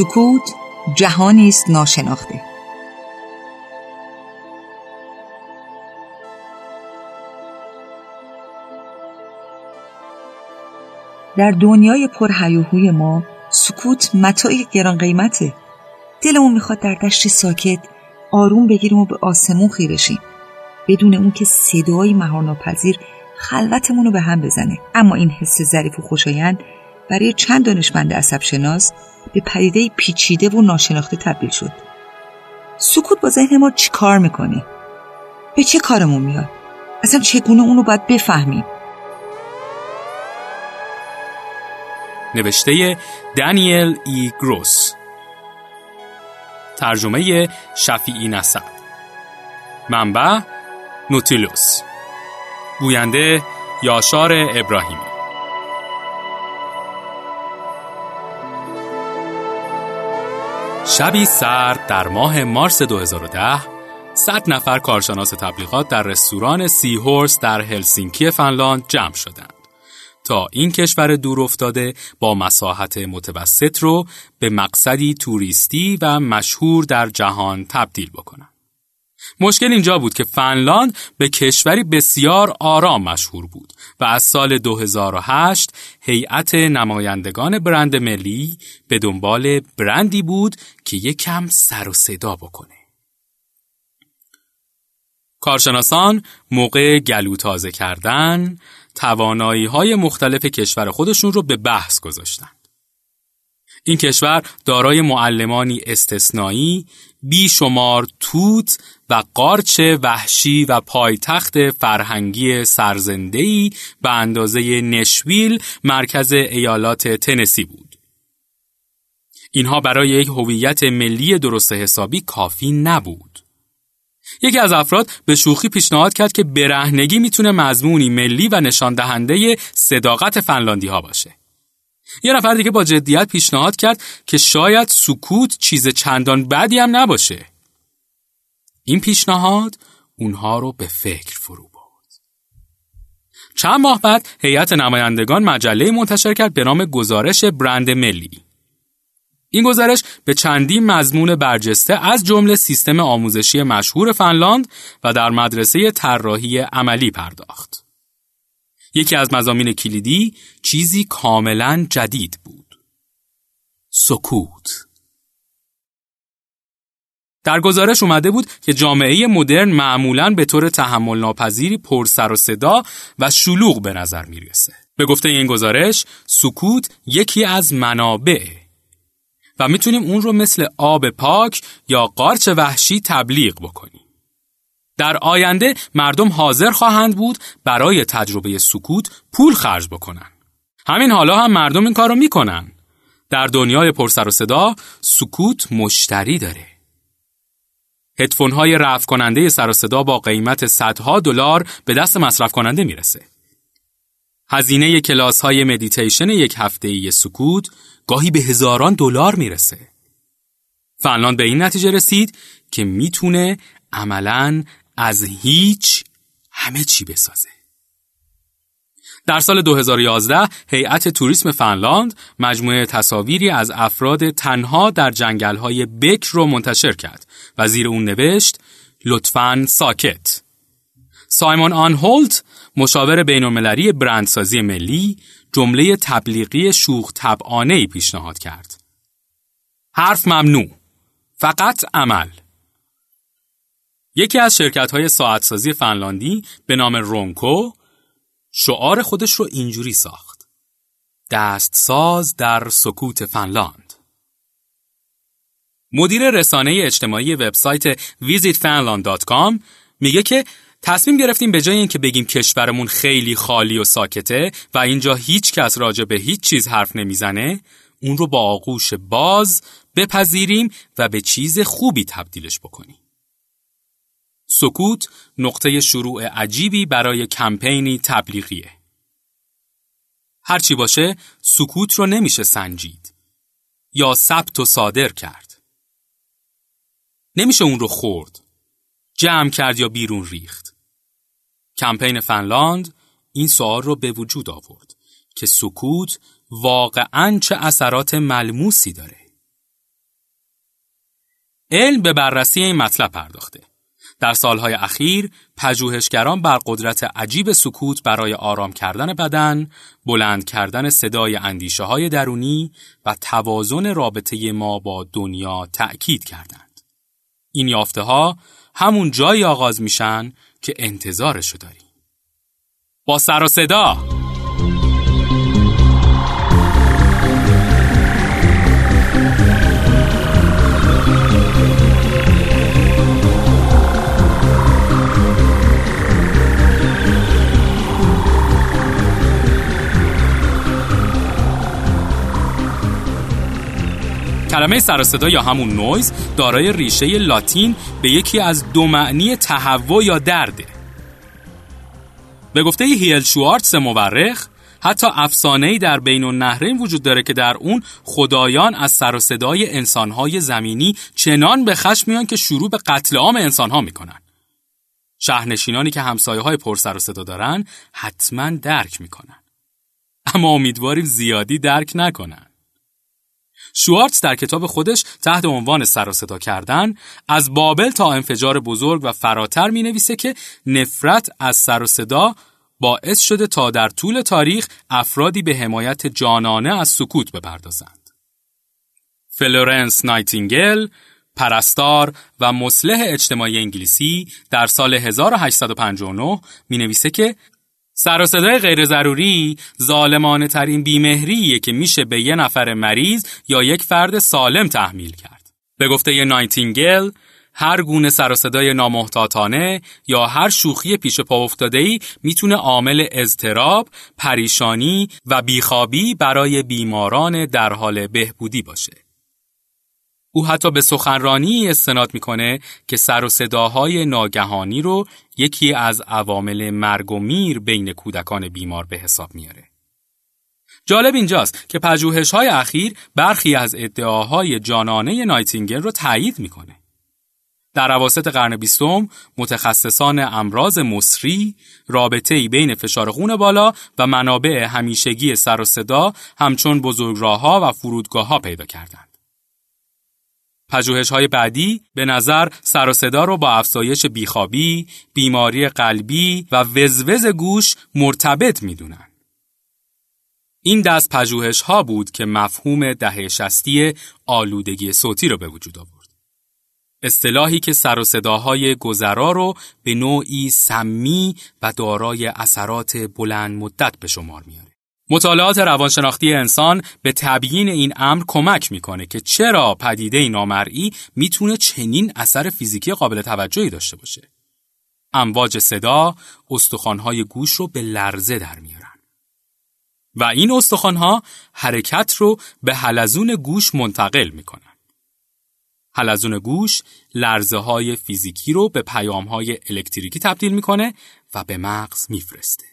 سکوت جهانی است ناشناخته. در دنیای پرهیاهوی ما سکوت متاعی گران قیمته. دلمون می‌خواد در دشت ساکت آروم بگیریم و به آسمون خیره شیم. بدون اون که صدایی مهارناپذیر خلوتمون رو به هم بزنه. اما این حس ظریف و خوشایند برای چند دانشمند عصب شناس به پدیده پیچیده و ناشناخته تبدیل شد سکوت با ذهن ما چی کار می‌کنه؟ به چه کارمون میاد؟ اصلا چگونه اونو باید بفهمیم؟ نوشته دانیل ای گروس ترجمه شفیعی نسد منبع نوتیلوس گوینده یاشار ابراهیمی شبی سرد در ماه مارس 2010 صد نفر کارشناس تبلیغات در رستوران سی هورس در هلسینکی فنلاند جمع شدند تا این کشور دور افتاده با مساحت متوسط رو به مقصدی توریستی و مشهور در جهان تبدیل بکنند. مشکل اینجا بود که فنلاند به کشوری بسیار آرام مشهور بود و از سال 2008 هیئت نمایندگان برند ملی به دنبال برندی بود که یکم سر و صدا بکنه. کارشناسان موقع گلو تازه کردن توانایی های مختلف کشور خودشون رو به بحث گذاشتند. این کشور دارای معلمانی استثنایی بیشمار توت و قارچ وحشی و پایتخت فرهنگی سرزندهی به اندازه نشویل مرکز ایالات تنسی بود. اینها برای یک هویت ملی درست حسابی کافی نبود. یکی از افراد به شوخی پیشنهاد کرد که برهنگی می‌تونه مضمونی ملی و نشان دهنده صداقت فنلاندی ها باشه. یه نفر دیگه با جدیت پیشنهاد کرد که شاید سکوت چیز چندان بدی هم نباشه. این پیشنهاد اونها رو به فکر فرو برد. چند ماه بعد هیئت نمایندگان مجله منتشر کرد به نام گزارش برند ملی. این گزارش به چندین مضمون برجسته از جمله سیستم آموزشی مشهور فنلاند و در مدرسه طراحی عملی پرداخت. یکی از مزامین کلیدی چیزی کاملا جدید بود. سکوت. در گزارش اومده بود که جامعه مدرن معمولا به طور تحمل ناپذیری پر سر و صدا و شلوغ به نظر می‌رسه. به گفته این گزارش سکوت یکی از منابع و می‌تونیم اون رو مثل آب پاک یا قارچ وحشی تبلیغ بکنیم. در آینده مردم حاضر خواهند بود برای تجربه سکوت پول خرج بکنن. همین حالا هم مردم این کارو می‌کنن. در دنیای پرسر و صدا سکوت مشتری داره. هدفون های رفع کننده سر و صدا با قیمت صدها دلار به دست مصرف کننده می‌رسه. هزینه کلاس های مدیتیشن یک هفته ای سکوت گاهی به هزاران دلار می‌رسه. فنلاند به این نتیجه رسید که می‌تونه عملا از هیچ همه چی بسازه. در سال 2011 هیئت توریسم فنلاند مجموعه تصاویری از افراد تنها در جنگل‌های بک رو منتشر کرد و زیر اون نوشت لطفاً ساکت. سایمون آنهولت مشاور بین‌المللی برندسازی ملی جمله تبلیغی شوخ طبعانه ای پیشنهاد کرد. حرف ممنوع. فقط عمل. یکی از شرکت های ساعتسازی فنلاندی به نام رونکو شعار خودش رو اینجوری ساخت. دستساز در سکوت فنلاند. مدیر رسانه اجتماعی وبسایت visitfanland.com میگه که تصمیم گرفتیم به جای اینکه بگیم کشورمون خیلی خالی و ساکته و اینجا هیچ کس راجع به هیچ چیز حرف نمی‌زنه اون رو با آغوش باز بپذیریم و به چیز خوبی تبدیلش بکنیم. سکوت نقطه شروع عجیبی برای کمپینی تبلیغیه. هرچی باشه سکوت رو نمیشه سنجید یا ثبت و صادر کرد. نمیشه اون رو خورد. جمع کرد یا بیرون ریخت. کمپین فنلاند این سوال رو به وجود آورد که سکوت واقعا چه اثرات ملموسی داره. علم به بررسی این مطلب پرداخته. در سالهای اخیر پژوهشگران بر قدرت عجیب سکوت برای آرام کردن بدن، بلند کردن صدای اندیشه های درونی و توازن رابطه ما با دنیا تأکید کردند. این یافته ها همون جایی آغاز میشن که انتظارشو داریم. با سر و صدا کلمه سر یا همون نویز دارای ریشه لاتین به یکی از دو معنی تهوع یا درده. به گفته هیل شوارتس مورخ حتی افسانه‌ای در بین النهرین وجود داره که در اون خدایان از سر و صدای انسانهای زمینی چنان به خشم میان که شروع به قتل عام انسانها می‌کنن. شهرنشینانی که همسایه های پر سر و صدا دارن حتما درک می‌کنن. اما امیدواریم زیادی درک نکنن. شوارتز در کتاب خودش تحت عنوان سر و صدا کردن از بابل تا انفجار بزرگ و فراتر می نویسه که نفرت از سر و صدا باعث شده تا در طول تاریخ افرادی به حمایت جانانه از سکوت بپردازند. فلورنس نایتینگل پرستار و مصلح اجتماعی انگلیسی در سال 1859 می نویسه که سر و صدای غیر ضروری ظالمانه ترین بیمهریه که میشه به یه نفر مریض یا یک فرد سالم تحمیل کرد. به گفته یه نایتینگل هر گونه سر و صدای نامحتاطانه یا هر شوخی پیش پا افتاده می‌تونه عامل اضطراب، پریشانی و بیخوابی برای بیماران در حال بهبودی باشه. او حتی به سخنرانی استناد می‌کنه که سر و صداهای ناگهانی رو یکی از عوامل مرگ و میر بین کودکان بیمار به حساب میاره. جالب اینجاست که پژوهش های اخیر برخی از ادعاهای جانانه نایتینگل رو تایید می‌کنه. در عواسط قرن بیستم متخصصان امراض مصری رابطه بین فشار خون بالا و منابع همیشگی سر و صدا همچون بزرگراهها و فرودگاه ها پیدا کردند. پژوهش های بعدی به نظر سر و صدا رو با افزایش بیخوابی، بیماری قلبی و وزوز گوش مرتبط می‌دونن. این دست پژوهش ها بود که مفهوم دهه شستی آلودگی صوتی رو به وجود آورد. اصطلاحی که سر و صداهای گذرا رو به نوعی سمی و دارای اثرات بلند مدت به شمار میاره. مطالعات روانشناختی انسان به تبیین این امر کمک می‌کنه که چرا پدیده نامرئی می‌تونه چنین اثر فیزیکی قابل توجهی داشته باشه. امواج صدا استخوانهای گوش رو به لرزه در میارن. و این استخوانها حرکت رو به حلزون گوش منتقل می‌کنن. حلزون گوش لرزه های فیزیکی رو به پیام های الکتریکی تبدیل می‌کنه و به مغز میفرسته.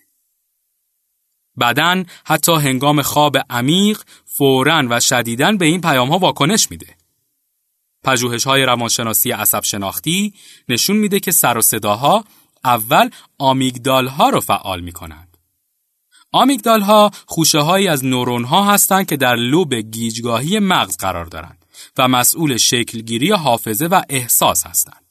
بدن حتی هنگام خواب عمیق فوراً و شدیداً به این پیام ها واکنش میده. پژوهش های روانشناسی عصب شناختی نشون میده که سر و صداها اول آمیگدال ها رو فعال می کنند. آمیگدال ها خوشه هایی از نورون ها هستند که در لوب گیجگاهی مغز قرار دارند و مسئول شکلگیری حافظه و احساس هستند.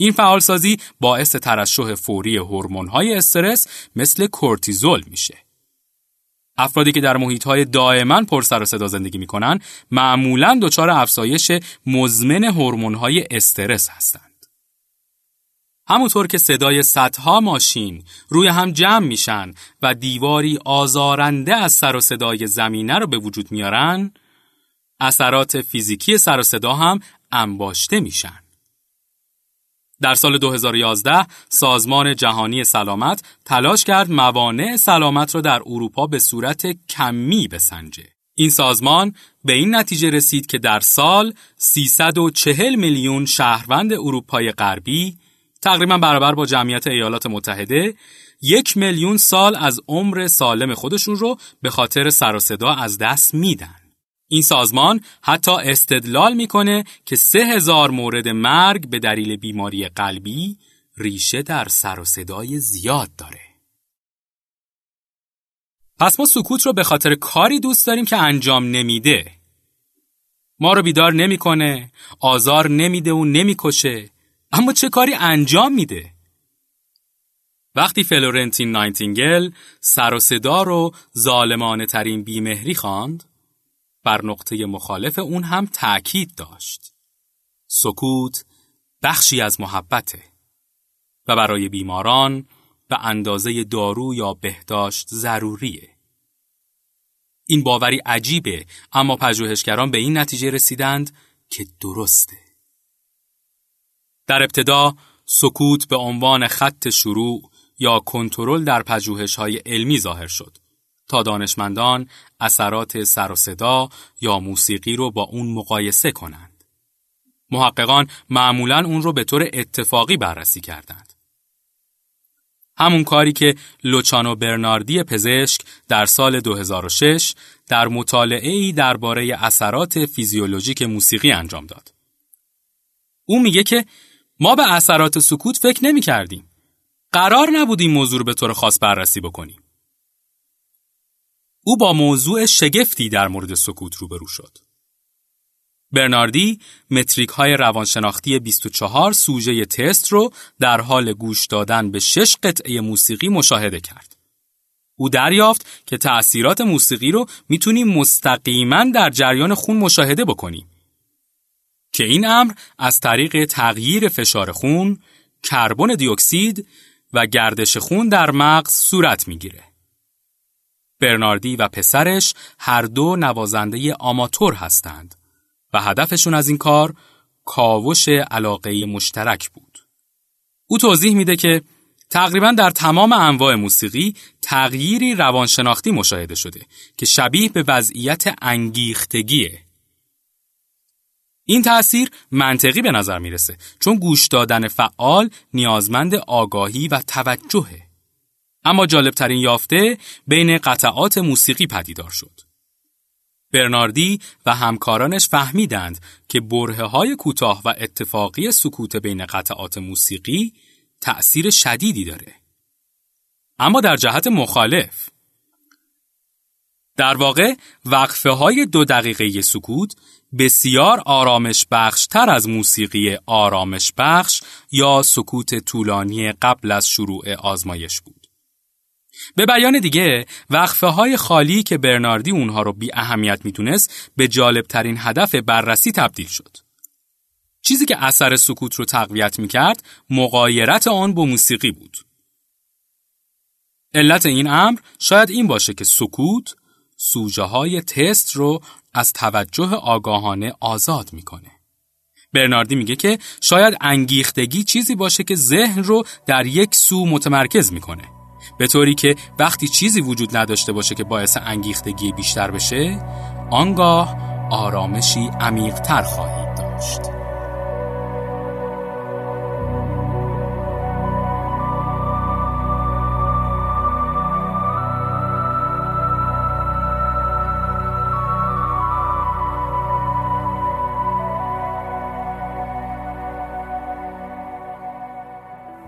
این فعالسازی باعث ترشح فوری هورمون‌های استرس مثل کورتیزول میشه. افرادی که در محیطهای دائما پر سر و صدا زندگی می‌کنن معمولا دچار افزایش مزمن هورمون‌های استرس هستند. همونطور که صدای صدها ماشین روی هم جمع میشن و دیواری آزارنده از سر و صدای زمینه رو به وجود میارن، اثرات فیزیکی سر و صدا هم انباشته میشن. در سال 2011 سازمان جهانی سلامت تلاش کرد موانع سلامت را در اروپا به صورت کمی بسنجه. این سازمان به این نتیجه رسید که در سال 340 میلیون شهروند اروپای غربی تقریبا برابر با جمعیت ایالات متحده یک میلیون سال از عمر سالم خودشون رو به خاطر سر و صدا از دست میدن. این سازمان حتی استدلال می‌کنه که سه هزار مورد مرگ به دلیل بیماری قلبی ریشه در سر و صدای زیاد داره. پس ما سکوت رو به خاطر کاری دوست داریم که انجام نمیده. ما رو بیدار نمی‌کنه، آزار نمیده و نمی‌کشه، اما چه کاری انجام میده؟ وقتی فلورنس نایتینگل سر و صدا رو ظالمانه ترین بیمهری خواند، بر نقطه مخالف اون هم تأکید داشت. سکوت بخشی از محبته و برای بیماران به اندازه دارو یا بهداشت ضروریه. این باوری عجیبه اما پژوهشگران به این نتیجه رسیدند که درسته. در ابتدا سکوت به عنوان خط شروع یا کنترل در پژوهش‌های علمی ظاهر شد تا دانشمندان اثرات سر و صدا یا موسیقی رو با اون مقایسه کنند. محققان معمولا اون رو به طور اتفاقی بررسی کردند. همون کاری که لوچانو برناردی پزشک در سال 2006 در مطالعه ای درباره اثرات فیزیولوژیک موسیقی انجام داد. او میگه که ما به اثرات سکوت فکر نمی کردیم. قرار نبود این موضوع به طور خاص بررسی بکنیم. او با موضوع شگفتی در مورد سکوت روبرو شد. برناردی متریک های روانشناختی 24 سوژه تست رو در حال گوش دادن به شش قطعه موسیقی مشاهده کرد. او دریافت که تأثیرات موسیقی رو می‌تونیم مستقیما در جریان خون مشاهده بکنیم. که این امر از طریق تغییر فشار خون، کربن دی اکسید و گردش خون در مغز صورت می‌گیره. برناردی و پسرش هر دو نوازنده آماتور هستند و هدفشون از این کار کاوش علاقه مشترک بود. او توضیح میده که تقریبا در تمام انواع موسیقی تغییری روانشناختی مشاهده شده که شبیه به وضعیت انگیختگیه. این تأثیر منطقی به نظر می‌رسه چون گوش دادن فعال نیازمند آگاهی و توجهه. اما جالبترین یافته بین قطعات موسیقی پدیدار شد. برناردی و همکارانش فهمیدند که بره های کوتاه و اتفاقی سکوت بین قطعات موسیقی تأثیر شدیدی داره. اما در جهت مخالف در واقع وقفه های دو دقیقه سکوت بسیار آرامش بخشتر از موسیقی آرامش بخش یا سکوت طولانی قبل از شروع آزمایش بود. به بیان دیگه وقفه های خالی که برناردی اونها رو بی اهمیت می‌تونست به جالب ترین هدف بررسی تبدیل شد. چیزی که اثر سکوت رو تقویت می‌کرد مقایرت آن با موسیقی بود. علت این امر شاید این باشه که سکوت سوژه های تست رو از توجه آگاهانه آزاد می‌کنه. برناردی میگه که شاید انگیختگی چیزی باشه که ذهن رو در یک سو متمرکز می‌کنه. به طوری که وقتی چیزی وجود نداشته باشه که باعث انگیختگی بیشتر بشه آنگاه آرامشی عمیقتر خواهید داشت.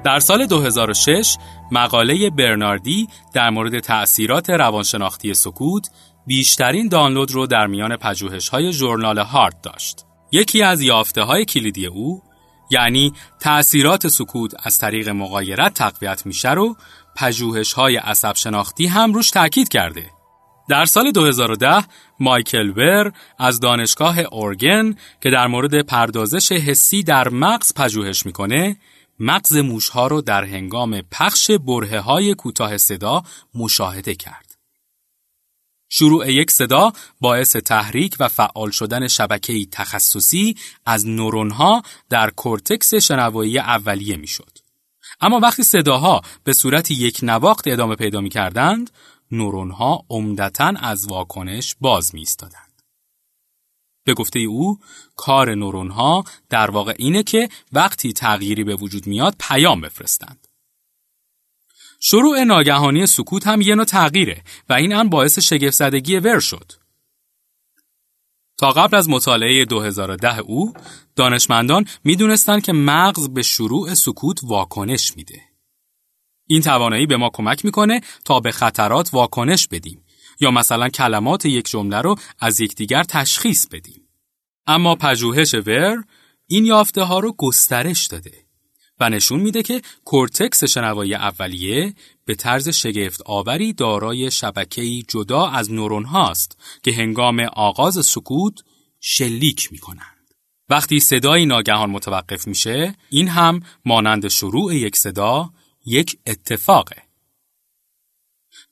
در سال 2006 مقاله برناردی در مورد تأثیرات روانشناختی سکوت بیشترین دانلود رو در میان های ژورنال هارت داشت. یکی از یافته های کلیدی او یعنی تأثیرات سکوت از طریق مقایرت تقویت میشه رو های عصب هم روش تاکید کرده. در سال 2010 مایکل ور از دانشگاه اورگن که در مورد پردازش حسی در مغز پژوهش می‌کنه مغز موشها رو در هنگام پخش بره های کوتاه صدا مشاهده کرد. شروع یک صدا باعث تحریک و فعال شدن شبکه‌ای تخصصی از نورونها در کورتکس شنوایی اولیه می‌شد. اما وقتی صداها به صورت یک نواخت ادامه پیدا می کردند، نورونها عمدتا از واکنش باز می ایستادند. به گفته او کار نورون ها در واقع اینه که وقتی تغییری به وجود میاد پیام بفرستند. شروع ناگهانی سکوت هم یه نوع تغییره و این هم باعث شگفت زدگی ور شد. تا قبل از مطالعه 2010 او دانشمندان می‌دونستند که مغز به شروع سکوت واکنش میده. این توانایی به ما کمک می‌کنه تا به خطرات واکنش بدیم یا مثلا کلمات یک جمله رو از یکدیگر تشخیص بدیم. اما پژوهش ور این یافته ها رو گسترش داده و نشون میده که کورتکس شنوایی اولیه به طرز شگفت آوری دارای شبکه‌ای جدا از نورون هاست که هنگام آغاز سکوت شلیک می‌کنند. وقتی صدایی ناگهان متوقف میشه، این هم مانند شروع یک صدا یک اتفاقه.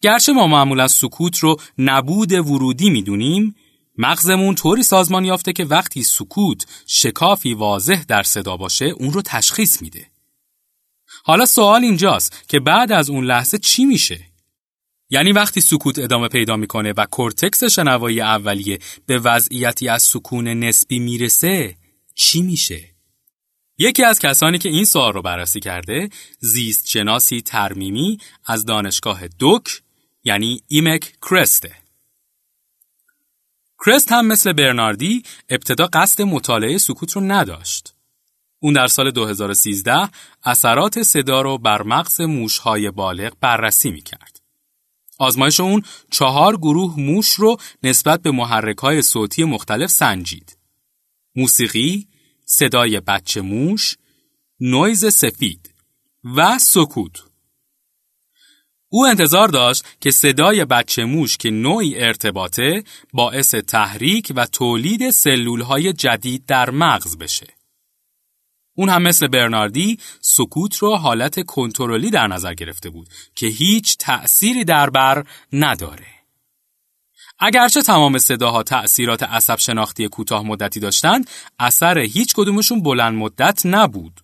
گرچه ما معمولا سکوت رو نبود ورودی می‌دونیم، مغزمون طوری سازمان یافته که وقتی سکوت شکافی واضح در صدا باشه اون رو تشخیص میده. حالا سوال اینجاست که بعد از اون لحظه چی میشه؟ یعنی وقتی سکوت ادامه پیدا می‌کنه و کورتکس شنوایی اولیه به وضعیتی از سکون نسبی می‌رسه چی میشه؟ یکی از کسانی که این سوال رو بررسی کرده زیست شناسی ترمیمی از دانشگاه دوک یعنی ایمک کرسته. کرست هم مثل برناردی ابتدا قصد مطالعه سکوت رو نداشت. اون در سال 2013 اثرات صدا رو بر مغز موشهای بالغ بررسی می کرد. آزمایش اون چهار گروه موش رو نسبت به محرک صوتی مختلف سنجید. موسیقی، صدای بچه موش، نویز سفید و سکوت. او انتظار داشت که صدای بچه موش که نوعی ارتباطه باعث تحریک و تولید سلول های جدید در مغز بشه. اون هم مثل برناردی سکوت رو حالت کنترلی در نظر گرفته بود که هیچ تأثیری در بر نداره. اگرچه تمام صداها تأثیرات عصب شناختی کوتاه مدتی داشتند، اثر هیچ کدومشون بلند مدت نبود.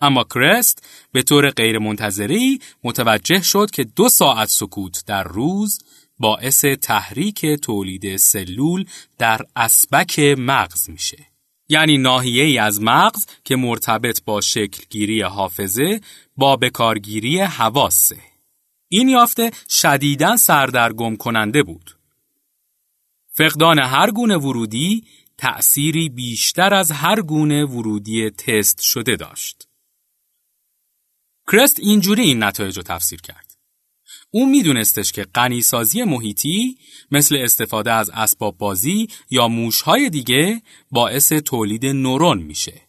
اما کرست به طور غیرمنتظری متوجه شد که دو ساعت سکوت در روز باعث تحریک تولید سلول در اسبک مغز میشه. یعنی ناحیه ای از مغز که مرتبط با شکلگیری حافظه با بکارگیری حواسه. این یافته شدیداً سردرگم کننده بود. فقدان هر گونه ورودی تأثیری بیشتر از هر گونه ورودی تست شده داشت. کرست اینجوری این نتایج رو تفسیر کرد. او میدونستش که غنیسازی محیطی مثل استفاده از اسباب بازی یا موشهای دیگه باعث تولید نورون میشه.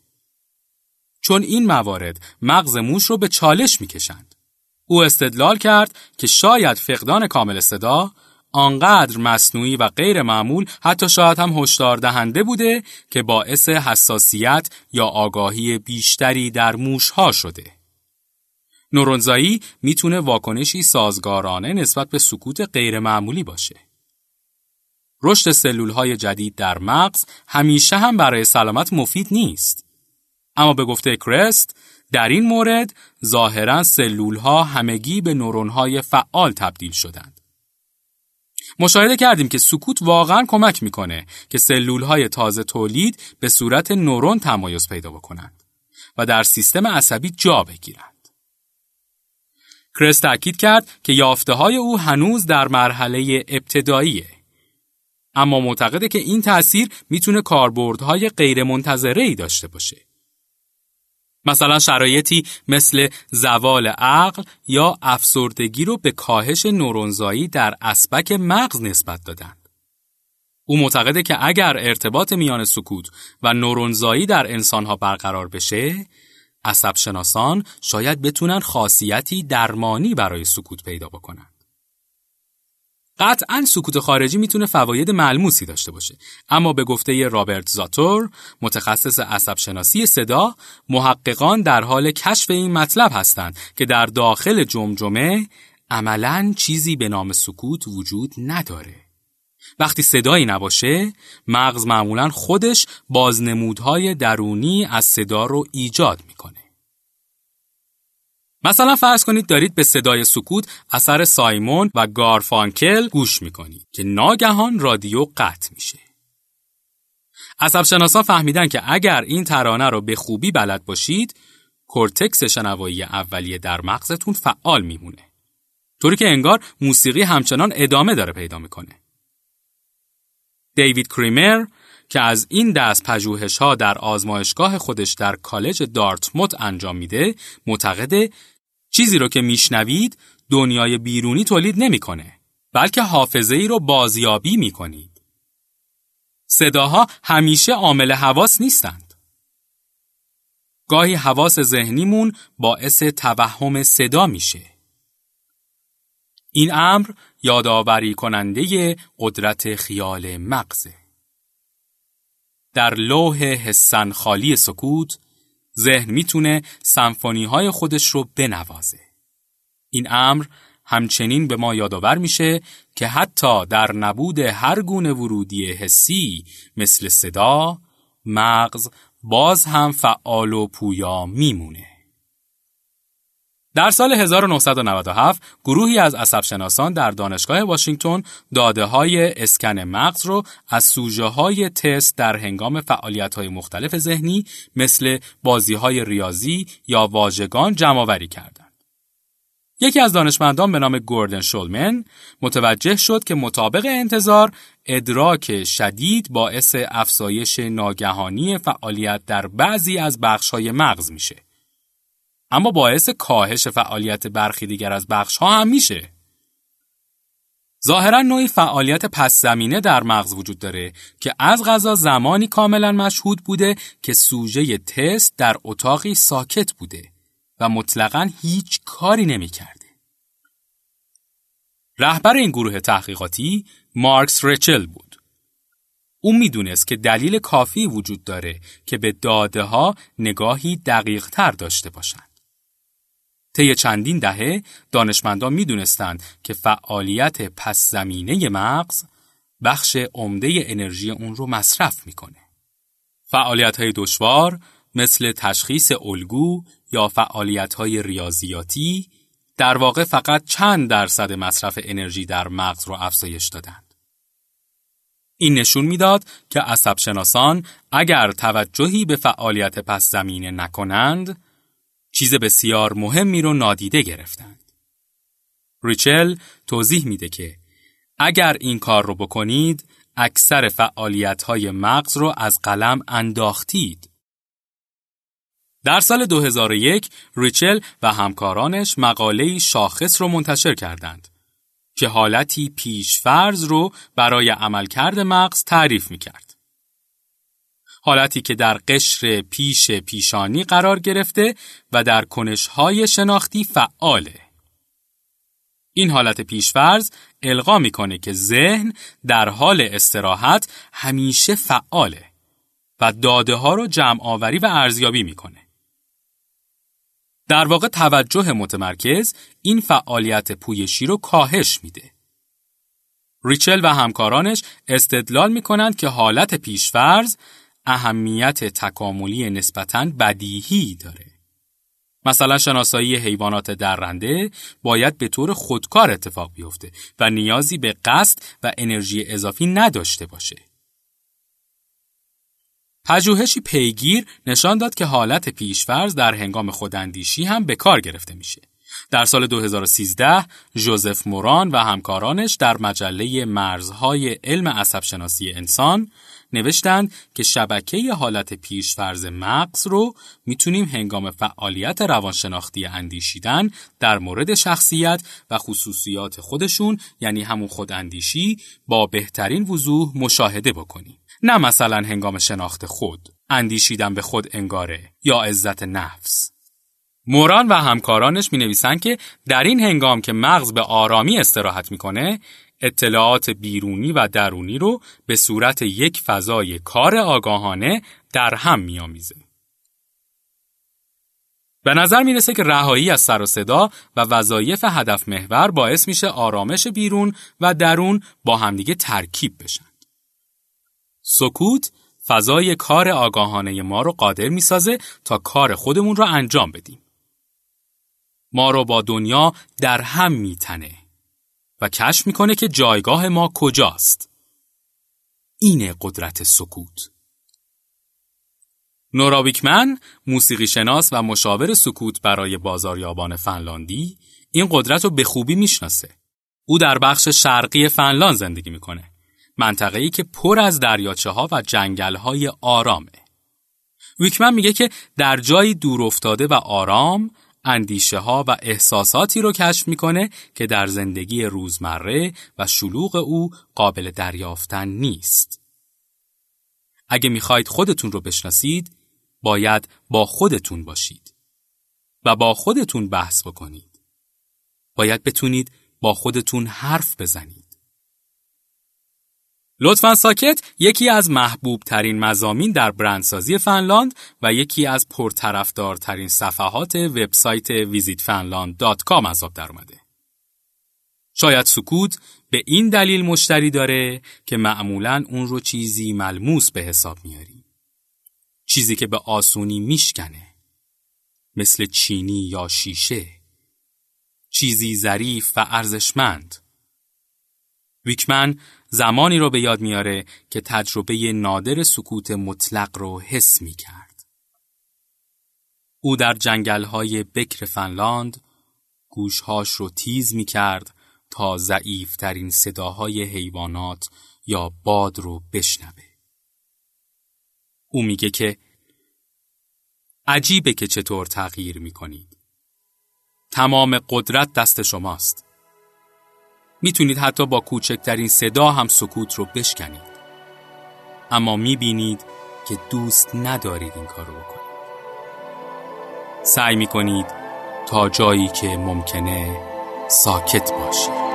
چون این موارد مغز موش رو به چالش می‌کشند. او استدلال کرد که شاید فقدان کامل صدا آنقدر مصنوعی و غیر معمول حتی شاید هم هشدار دهنده بوده که باعث حساسیت یا آگاهی بیشتری در موشها شده. نورونزایی می‌تونه واکنشی سازگارانه نسبت به سکوت غیرمعمولی باشه. رشد سلول های جدید در مغز همیشه هم برای سلامت مفید نیست. اما به گفته کرست در این مورد ظاهرا سلول ها همگی به نورون های فعال تبدیل شدند. مشاهده کردیم که سکوت واقعا کمک می‌کنه که سلول های تازه تولید به صورت نورون تمایز پیدا بکنند و در سیستم عصبی جا بگیرند. کرس تاکید کرد که یافته های او هنوز در مرحله ابتداییه. اما معتقده که این تأثیر می‌تونه کاربردهای غیرمنتظره ای داشته باشه. مثلا شرایطی مثل زوال عقل یا افسردگی رو به کاهش نورونزایی در اسبک مغز نسبت دادند. او معتقده که اگر ارتباط میان سکوت و نورونزایی در انسانها برقرار بشه، عصب شناسان شاید بتونن خاصیتی درمانی برای سکوت پیدا بکنن. قطعا سکوت خارجی می‌تونه فواید ملموسی داشته باشه اما به گفته رابرت زاتور متخصص عصب شناسی صدا محققان در حال کشف این مطلب هستند که در داخل جمجمه عملا چیزی به نام سکوت وجود نداره وقتی صدایی نباشه مغز معمولا خودش بازنمودهای درونی از صدا رو ایجاد می‌کنه مثلا فرض کنید دارید به صدای سکوت اثر سایمون و گارفانکل گوش می‌کنید که ناگهان رادیو قطع میشه. عصب شناسان فهمیدن که اگر این ترانه رو به خوبی بلد باشید، کورتکس شنوایی اولیه در مغزتون فعال میمونه. طوری که انگار موسیقی همچنان ادامه داره پیدا می‌کنه. دیوید کریمر که از این دست پژوهش ها در آزمایشگاه خودش در کالج دارتموت انجام میده معتقده چیزی رو که میشنوید دنیای بیرونی تولید نمی‌کنه بلکه حافظه ای رو بازیابی می‌کنید صداها همیشه عامل حواس نیستند. گاهی حواس ذهنیمون باعث توهم صدا میشه. این امر یادآوری کننده قدرت خیال مغزه. در لوح حسن خالی سکوت ذهن می‌تونه سمفونی های خودش رو بنوازه. این امر همچنین به ما یادآور میشه که حتی در نبود هر گونه ورودی حسی مثل صدا، مغز باز هم فعال و پویا میمونه. در سال 1997 گروهی از عصبشناسان در دانشگاه واشنگتن داده های اسکن مغز رو از سوژه های تست در هنگام فعالیت های مختلف ذهنی مثل بازی های ریاضی یا واژگان جمع کردند. یکی از دانشمندان به نام گوردن شولمن متوجه شد که مطابق انتظار ادراک شدید باعث افزایش ناگهانی فعالیت در بعضی از های مغز میشه. اما باعث کاهش فعالیت برخی دیگر از بخش ها هم میشه. ظاهرا نوعی فعالیت پس زمینه در مغز وجود داره که از غذا زمانی کاملا مشهود بوده که سوژه تست در اتاقی ساکت بوده و مطلقا هیچ کاری نمی کرده. رهبر این گروه تحقیقاتی مارکس ریچل بود. او می‌دونست که دلیل کافی وجود داره که به داده ها نگاهی دقیق تر داشته باشند. طی چندین دهه دانشمندان می‌دونستند که فعالیت پس زمینه مغز بخش عمده انرژی اون رو مصرف می‌کنه. فعالیت های دشوار مثل تشخیص الگو یا فعالیت های ریاضیاتی در واقع فقط چند درصد مصرف انرژی در مغز رو افزایش دادند. این نشون می‌داد که عصب شناسان اگر توجهی به فعالیت پس زمینه نکنند چیز بسیار مهمی رو نادیده گرفتند. ریچل توضیح میده که اگر این کار رو بکنید اکثر فعالیت های مغز رو از قلم انداختید. در سال 2001 ریچل و همکارانش مقاله شاخص رو منتشر کردند که حالتی پیشفرض رو برای عملکرد مغز تعریف می کرد. حالتی که در قشر پیش پیشانی قرار گرفته و در کنشهای شناختی فعاله. این حالت پیشفرز القا می‌کنه که ذهن در حال استراحت همیشه فعاله و داده ها رو جمع آوری و ارزیابی می‌کنه. در واقع توجه متمرکز این فعالیت پویشی رو کاهش میده. ریچل و همکارانش استدلال می‌کنند که حالت پیشفرز اهمیت تکاملی نسبتاً بدیهی داره. مثلا شناسایی حیوانات درنده باید به طور خودکار اتفاق بیفته و نیازی به قصد و انرژی اضافی نداشته باشه. پژوهشی پیگیر نشان داد که حالت پیشفرض در هنگام خوداندیشی هم به کار گرفته میشه. در سال 2013 جوزف موران و همکارانش در مجله مرزهای علم عصب شناسی انسان نوشتند که شبکه حالت پیشفرز مغز رو می‌تونیم هنگام فعالیت روانشناختی اندیشیدن در مورد شخصیت و خصوصیات خودشون یعنی همون خود اندیشی با بهترین وضوح مشاهده بکنیم. نه مثلا هنگام شناخت خود، اندیشیدن به خود انگاره یا عزت نفس. موران و همکارانش می نویسن که در این هنگام که مغز به آرامی استراحت می‌کنه اطلاعات بیرونی و درونی رو به صورت یک فضای کار آگاهانه در هم میآمیزه. به نظر می‌رسه که رهایی از سر و صدا و وظایف هدف محور باعث میشه آرامش بیرون و درون با همدیگه ترکیب بشن. سکوت فضای کار آگاهانه ما رو قادر می‌سازه تا کار خودمون رو انجام بدیم. ما رو با دنیا در هم میتنه. و کشف می‌کنه که جایگاه ما کجاست. اینه قدرت سکوت. نورا ویکمن، موسیقی شناس و مشاور سکوت برای بازاریابان فنلاندی، این قدرت رو به خوبی می‌شناسه. او در بخش شرقی فنلاند زندگی می‌کنه. منطقه‌ای که پر از دریاچه ها و جنگل های آرامه. ویکمن میگه که در جایی دور افتاده و آرام اندیشه ها و احساساتی رو کشف می‌کنه که در زندگی روزمره و شلوغ او قابل دریافتن نیست. اگه می‌خواید خودتون رو بشناسید باید با خودتون باشید و با خودتون بحث بکنید. باید بتونید با خودتون حرف بزنید. لطفا ساکت یکی از محبوب ترین مزامین در برندسازی فنلاند و یکی از پرطرفدارترین صفحات وبسایت visitfanland.com از آب در اومده. شاید سکوت به این دلیل مشتری داره که معمولا اون رو چیزی ملموس به حساب میاری. چیزی که به آسونی میشکنه. مثل چینی یا شیشه. چیزی ظریف و ارزشمند. ویکمن زمانی رو به یاد میاره که تجربه نادر سکوت مطلق رو حس می کرد. او در جنگل های بکر فنلاند گوشهاش رو تیز می کرد تا ضعیفترین صداهای حیوانات یا باد رو بشنوه. او میگه که عجیبه که چطور تغییر می‌کنید. تمام قدرت دست شماست. می‌تونید حتی با کوچکترین صدا هم سکوت رو بشکنید. اما می‌بینید که دوست ندارید این کار رو بکنید. سعی می‌کنید تا جایی که ممکنه ساکت باشید.